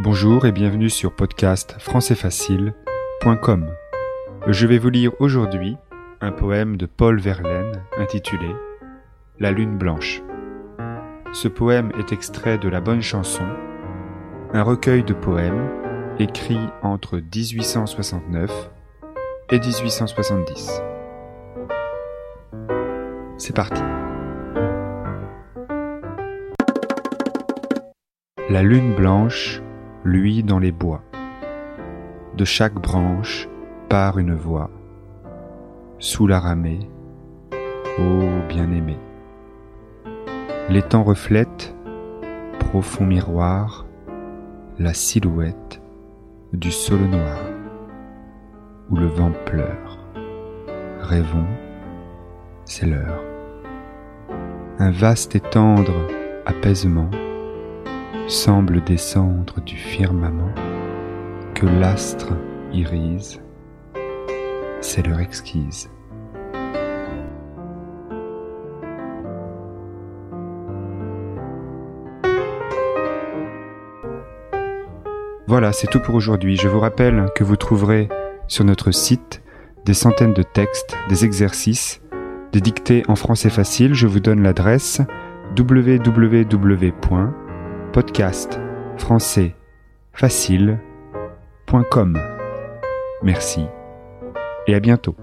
Bonjour et bienvenue sur podcast françaisfacile.com. Je vais vous lire aujourd'hui un poème de Paul Verlaine intitulé La lune blanche. Ce poème est extrait de La Bonne Chanson, un recueil de poèmes écrit entre 1869 et 1870. C'est parti. La lune blanche luit dans les bois. De chaque branche part une voix. Sous la ramée, ô bien-aimé. L'étang reflète, profond miroir, la silhouette du sol noir, où le vent pleure. Rêvons, c'est l'heure. Un vaste et tendre apaisement semble descendre du firmament que l'astre irise, c'est l'heure exquise. Voilà, c'est tout pour aujourd'hui. Je vous rappelle que vous trouverez sur notre site des centaines de textes, des exercices, des dictées en français facile. Je vous donne l'adresse www.podcastfrançaisfacile.com. Merci et à bientôt.